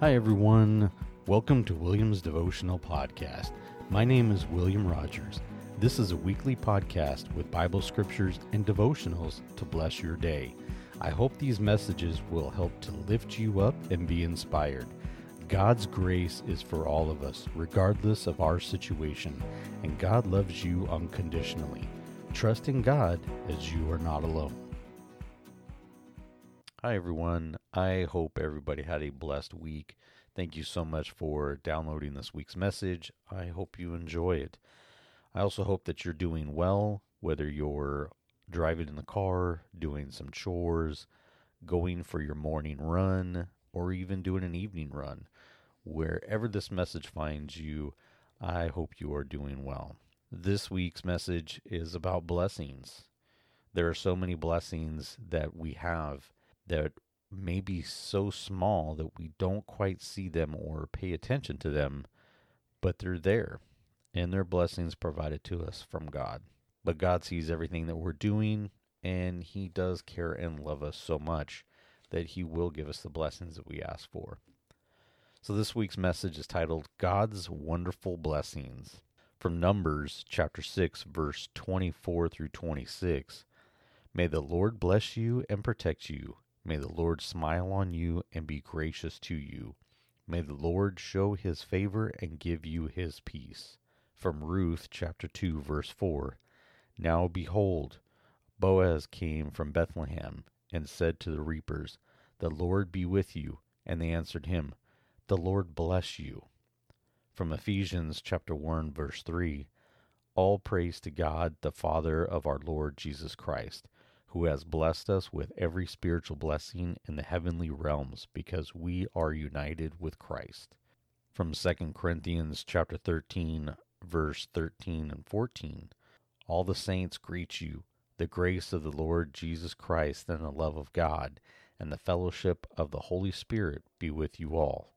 Hi, everyone. Welcome to William's Devotional Podcast. My name is William Rogers. This is a weekly podcast with Bible scriptures and devotionals to bless your day. I hope these messages will help to lift you up and be inspired. God's grace is for all of us, regardless of our situation, and God loves you unconditionally. Trust in God as you are not alone. Hi, everyone. I hope everybody had a blessed week. Thank you so much for downloading this week's message. I hope you enjoy it. I also hope that you're doing well, whether you're driving in the car, doing some chores, going for your morning run, or even doing an evening run. Wherever this message finds you, I hope you are doing well. This week's message is about blessings. There are so many blessings that we have that may be so small that we don't quite see them or pay attention to them, but they're there, and they're blessings provided to us from God. But God sees everything that we're doing, and He does care and love us so much that He will give us the blessings that we ask for. So this week's message is titled God's Wonderful Blessings. From Numbers chapter 6, verse 24 through 26. May the Lord bless you and protect you. May the Lord smile on you and be gracious to you. May the Lord show his favor and give you his peace. From Ruth chapter 2 verse 4. Now behold, Boaz came from Bethlehem and said to the reapers, The Lord be with you. And they answered him, The Lord bless you. From Ephesians chapter 1 verse 3. All praise to God, the Father of our Lord Jesus Christ who has blessed us with every spiritual blessing in the heavenly realms because we are united with Christ. From 2 Corinthians chapter 13 verse 13 and 14. All the saints greet you. The grace of the Lord Jesus Christ and the love of God and the fellowship of the Holy Spirit be with you all.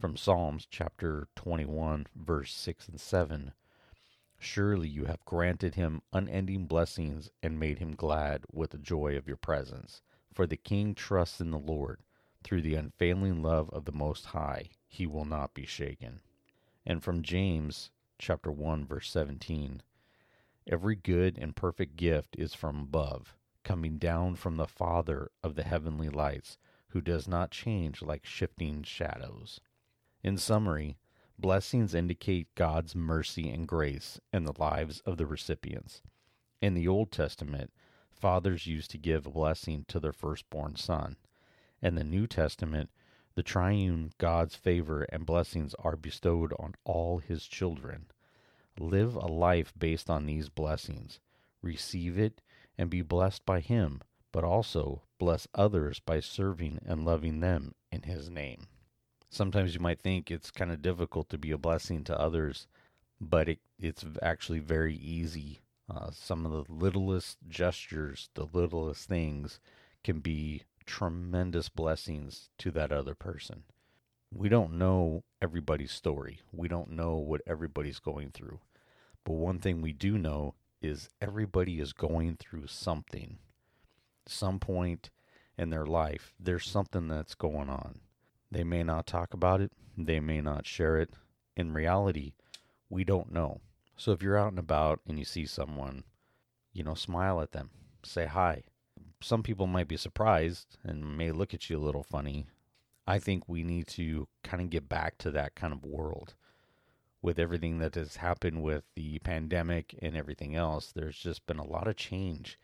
From Psalms chapter 21 verse 6 and 7. Surely you have granted him unending blessings and made him glad with the joy of your presence. For the king trusts in the Lord. Through the unfailing love of the Most High, he will not be shaken. And from James chapter 1 verse 17, every good and perfect gift is from above, coming down from the Father of the heavenly lights, who does not change like shifting shadows. In summary, Blessings indicate God's mercy and grace in the lives of the recipients. In the Old Testament, fathers used to give a blessing to their firstborn son. In the New Testament, the triune God's favor and blessings are bestowed on all his children. Live a life based on these blessings. Receive it and be blessed by him, but also bless others by serving and loving them in his name sometimes you might think it's kind of difficult to be a blessing to others, but it, it's actually very easy. Uh, some of the littlest gestures, the littlest things can be tremendous blessings to that other person. We don't know everybody's story. We don't know what everybody's going through. But one thing we do know is everybody is going through something. Some point in their life, there's something that's going on. They may not talk about it, they may not share it. In reality, we don't know. So if you're out and about and you see someone, you know, smile at them, say hi. Some people might be surprised and may look at you a little funny. I think we need to kind of get back to that kind of world. With everything that has happened with the pandemic and everything else, there's just been a lot of change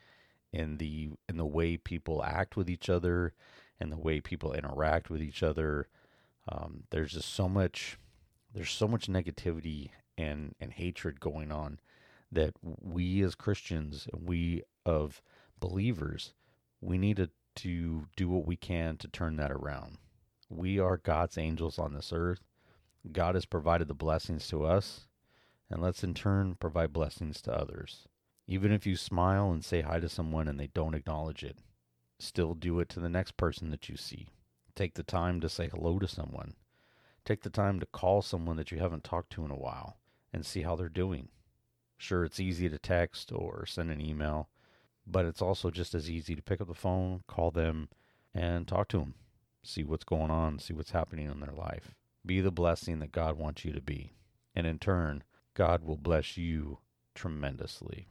in the in the way people act with each other and the way people interact with each other. Um, there's just so much there's so much negativity and and hatred going on that we as Christians we of believers we need to, to do what we can to turn that around. We are God's angels on this earth. God has provided the blessings to us, and let's in turn provide blessings to others. Even if you smile and say hi to someone and they don't acknowledge it, still do it to the next person that you see. Take the time to say hello to someone. Take the time to call someone that you haven't talked to in a while and see how they're doing. Sure, it's easy to text or send an email, but it's also just as easy to pick up the phone, call them, and talk to them. see what's going on, see what's happening in their life. Be the blessing that God wants you to be. And in turn, God will bless you tremendously.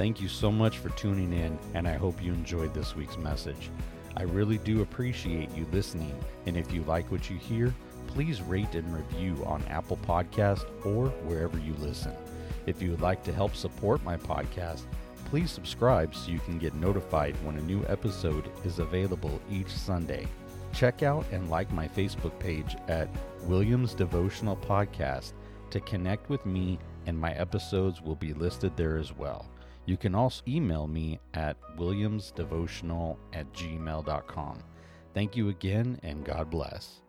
Thank you so much for tuning in, and I hope you enjoyed this week's message. I really do appreciate you listening, and if you like what you hear, please rate and review on Apple Podcast or wherever you listen. If you would like to help support my podcast, please subscribe so you can get notified when a new episode is available each Sunday. Check out and like my Facebook page at Williams Devotional Podcast to connect with me, and my episodes will be listed there as well. You can also email me at williamsdevotional at gmail.com. Thank you again, and God bless.